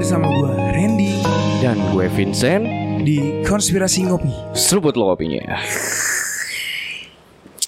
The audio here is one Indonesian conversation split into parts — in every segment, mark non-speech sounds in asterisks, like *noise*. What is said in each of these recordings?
bersama gue Randy. Dan gue Vincent. Di Konspirasi Ngopi. Seruput lo kopinya.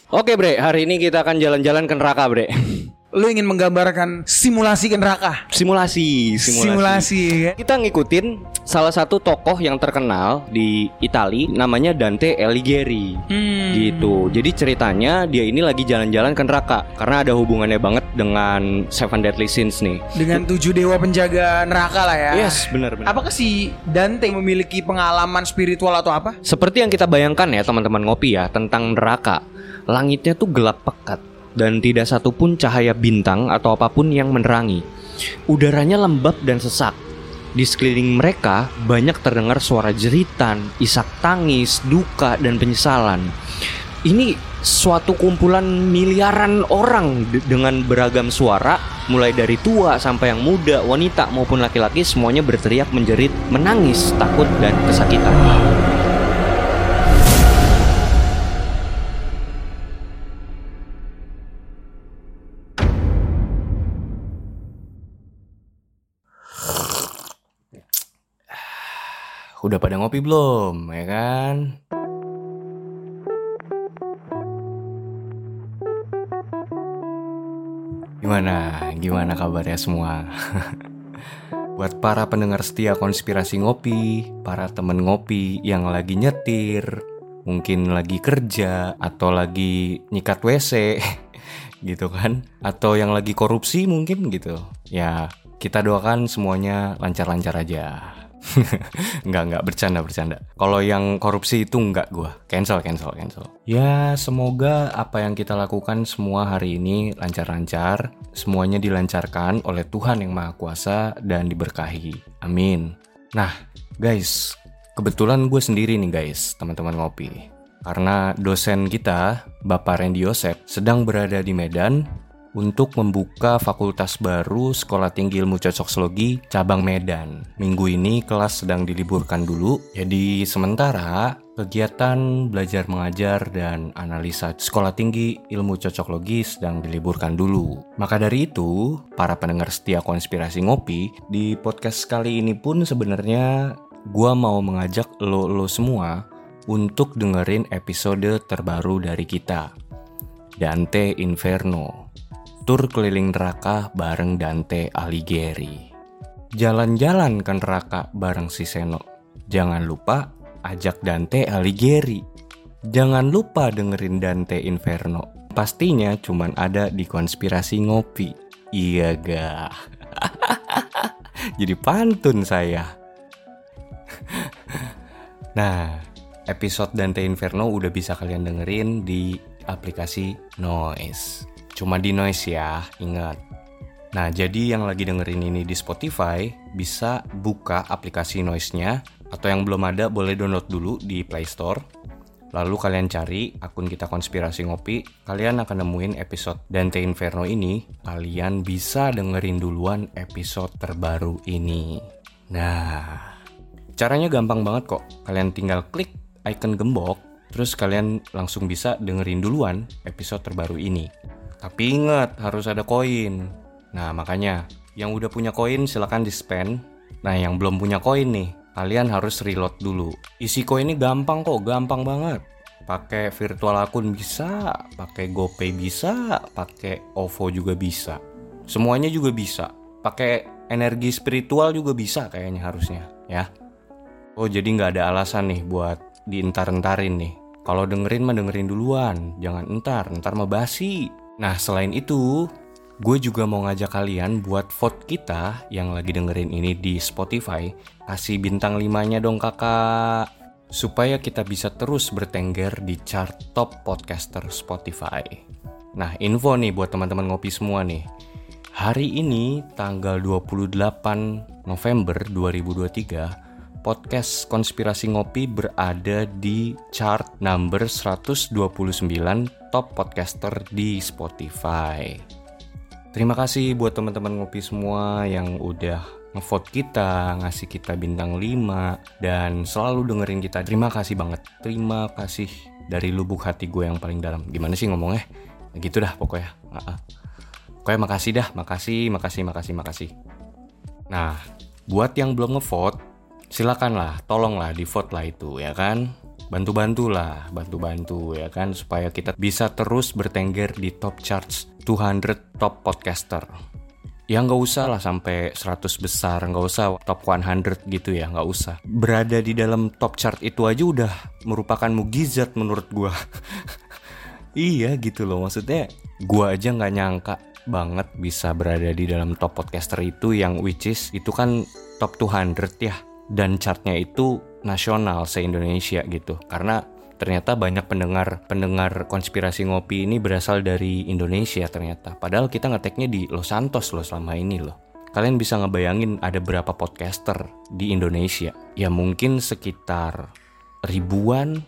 Oke bre, hari ini kita akan jalan-jalan ke neraka bre Lo ingin menggambarkan simulasi ke neraka? Simulasi Simulasi, Simulasi ya. Kita ngikutin salah satu tokoh yang terkenal di Itali Namanya Dante Alighieri Hmm. Gitu Jadi ceritanya dia ini lagi jalan-jalan ke neraka Karena ada hubungannya banget dengan Seven Deadly Sins nih Dengan tujuh dewa penjaga neraka lah ya. Yes, benar-benar Apakah si Dante memiliki pengalaman spiritual atau apa? Seperti yang kita bayangkan ya teman-teman ngopi ya tentang neraka. Langitnya tuh gelap pekat dan tidak satupun cahaya bintang atau apa pun yang menerangi. Udaranya lembab dan sesak. Di sekeliling mereka banyak terdengar suara jeritan, isak tangis, duka, dan penyesalan. Ini suatu kumpulan miliaran orang de- dengan beragam suara, mulai dari tua sampai yang muda, wanita maupun laki-laki semuanya berteriak menjerit, menangis, takut, dan kesakitan. Udah pada ngopi belum, ya kan? Gimana, gimana kabarnya semua? *laughs* Buat para pendengar setia konspirasi ngopi, para temen ngopi yang lagi nyetir, mungkin lagi kerja, atau lagi nyikat WC, *laughs* gitu kan? Atau yang lagi korupsi mungkin gitu. Ya, kita doakan semuanya lancar-lancar aja. *laughs* Enggak, enggak, bercanda, bercanda. Kalau yang korupsi itu enggak gua. Cancel, cancel, cancel. Ya, semoga apa yang kita lakukan semua hari ini lancar-lancar. Semuanya dilancarkan oleh Tuhan yang Maha Kuasa dan diberkahi. Amin. Nah, guys, kebetulan gue sendiri nih guys, teman-teman ngopi. Karena dosen kita, Bapak Randy Yosep, sedang berada di Medan untuk membuka fakultas baru Sekolah Tinggi Ilmu Cocokologi cabang Medan. Minggu ini kelas sedang diliburkan dulu, jadi sementara kegiatan belajar mengajar dan analisa Sekolah Tinggi Ilmu Cocokologi sedang diliburkan dulu. Maka dari itu, para pendengar setia konspirasi ngopi, di podcast kali ini pun sebenarnya gua mau mengajak lo-lo semua untuk dengerin episode terbaru dari kita. Dante Inferno tur keliling neraka bareng Dante Alighieri. Jalan-jalan ke neraka bareng si Seno. Jangan lupa ajak Dante Alighieri. Jangan lupa dengerin Dante Inferno. Pastinya cuman ada di konspirasi ngopi. Iya ga? *laughs* Jadi pantun saya. *laughs* nah, episode Dante Inferno udah bisa kalian dengerin di aplikasi Noise. Cuma di noise ya, ingat. Nah, jadi yang lagi dengerin ini di Spotify bisa buka aplikasi noise-nya atau yang belum ada boleh download dulu di Play Store. Lalu kalian cari akun kita konspirasi ngopi, kalian akan nemuin episode Dante Inferno ini. Kalian bisa dengerin duluan episode terbaru ini. Nah, caranya gampang banget kok. Kalian tinggal klik icon gembok, terus kalian langsung bisa dengerin duluan episode terbaru ini. Tapi ingat, harus ada koin. Nah, makanya yang udah punya koin silahkan di-spend. Nah, yang belum punya koin nih, kalian harus reload dulu. Isi koin ini gampang kok, gampang banget. Pakai virtual akun bisa, pakai GoPay bisa, pakai OVO juga bisa. Semuanya juga bisa. Pakai energi spiritual juga bisa kayaknya harusnya, ya. Oh, jadi nggak ada alasan nih buat dientar-entarin nih. Kalau dengerin mah dengerin duluan, jangan entar, entar mah basi. Nah, selain itu, gue juga mau ngajak kalian buat vote kita yang lagi dengerin ini di Spotify. Kasih bintang 5-nya dong kakak. Supaya kita bisa terus bertengger di chart top podcaster Spotify. Nah, info nih buat teman-teman ngopi semua nih. Hari ini, tanggal 28 November 2023, podcast Konspirasi Ngopi berada di chart number 129 top podcaster di Spotify. Terima kasih buat teman-teman ngopi semua yang udah ngevote kita, ngasih kita bintang 5 dan selalu dengerin kita. Terima kasih banget. Terima kasih dari lubuk hati gue yang paling dalam. Gimana sih ngomongnya? Gitu dah pokoknya. Pokoknya makasih dah, makasih, makasih, makasih, makasih. Nah, Buat yang belum ngevote, silakanlah, tolonglah di vote lah itu ya kan. Bantu-bantulah, bantu-bantu ya kan supaya kita bisa terus bertengger di top charts 200 top podcaster. Ya nggak usah lah sampai 100 besar, nggak usah top 100 gitu ya, nggak usah. Berada di dalam top chart itu aja udah merupakan mukjizat menurut gua. *laughs* iya gitu loh, maksudnya gua aja nggak nyangka banget bisa berada di dalam top podcaster itu yang which is itu kan top 200 ya dan chartnya itu nasional se-Indonesia gitu karena ternyata banyak pendengar pendengar konspirasi ngopi ini berasal dari Indonesia ternyata padahal kita ngeteknya di Los Santos loh selama ini loh kalian bisa ngebayangin ada berapa podcaster di Indonesia ya mungkin sekitar ribuan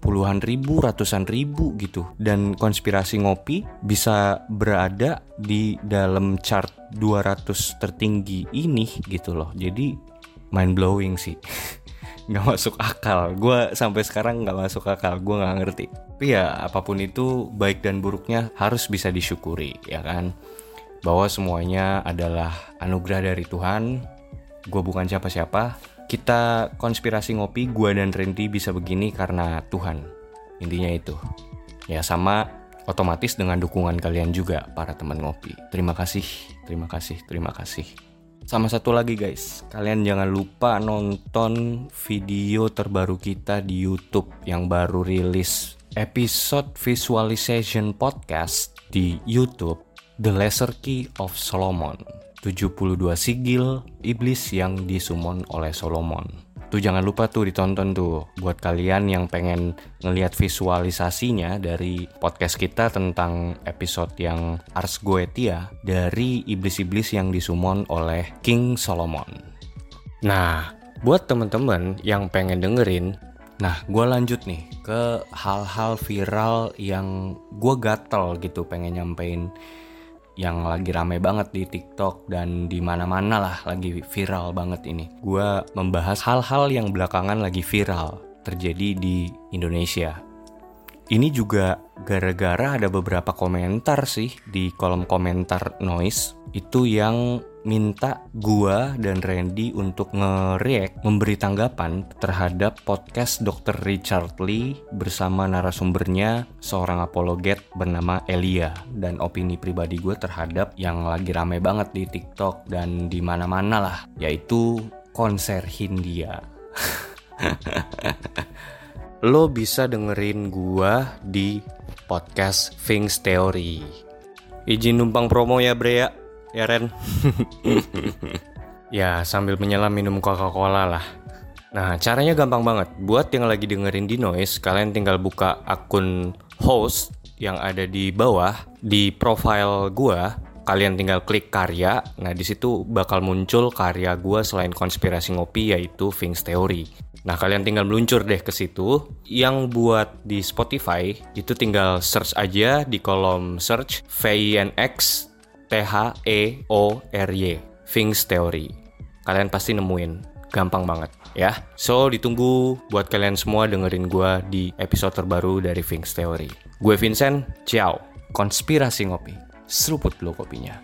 puluhan ribu, ratusan ribu gitu. Dan konspirasi ngopi bisa berada di dalam chart 200 tertinggi ini gitu loh. Jadi mind blowing sih. *laughs* nggak masuk akal. Gue sampai sekarang nggak masuk akal. Gue nggak ngerti. Tapi ya apa pun itu baik dan buruknya harus bisa disyukuri ya kan. Bahwa semuanya adalah anugerah dari Tuhan. Gue bukan siapa-siapa kita konspirasi ngopi, gua dan Randy bisa begini karena Tuhan. Intinya itu. Ya sama otomatis dengan dukungan kalian juga para teman ngopi. Terima kasih, terima kasih, terima kasih. Sama satu lagi guys, kalian jangan lupa nonton video terbaru kita di YouTube yang baru rilis episode visualization podcast di YouTube The Lesser Key of Solomon. 72 sigil iblis yang disumon oleh Solomon. Tuh jangan lupa tuh ditonton tuh buat kalian yang pengen ngelihat visualisasinya dari podcast kita tentang episode yang Ars Goetia dari iblis-iblis yang disumon oleh King Solomon. Nah, buat temen-temen yang pengen dengerin, nah gue lanjut nih ke hal-hal viral yang gue gatel gitu pengen nyampein yang lagi rame banget di TikTok dan di mana-mana lah lagi viral banget ini. Gua membahas hal-hal yang belakangan lagi viral terjadi di Indonesia. Ini juga gara-gara ada beberapa komentar sih di kolom komentar noise itu yang minta gua dan Randy untuk nge-react memberi tanggapan terhadap podcast Dr. Richard Lee bersama narasumbernya seorang apologet bernama Elia dan opini pribadi gue terhadap yang lagi rame banget di TikTok dan di mana-mana lah yaitu konser Hindia. *laughs* Lo bisa dengerin gua di podcast Things Theory. Izin numpang promo ya Bre ya Ren? *laughs* ya sambil menyelam minum Coca-Cola lah. Nah caranya gampang banget. Buat yang lagi dengerin di Noise, kalian tinggal buka akun host yang ada di bawah di profile gua. Kalian tinggal klik karya. Nah di situ bakal muncul karya gua selain konspirasi ngopi yaitu Things Theory. Nah, kalian tinggal meluncur deh ke situ. Yang buat di Spotify itu tinggal search aja di kolom search VNX T-H-E-O-R-Y Things Theory. Kalian pasti nemuin. Gampang banget ya. So ditunggu buat kalian semua dengerin gue di episode terbaru dari Things Theory. Gue Vincent, ciao. Konspirasi ngopi. Seruput lo kopinya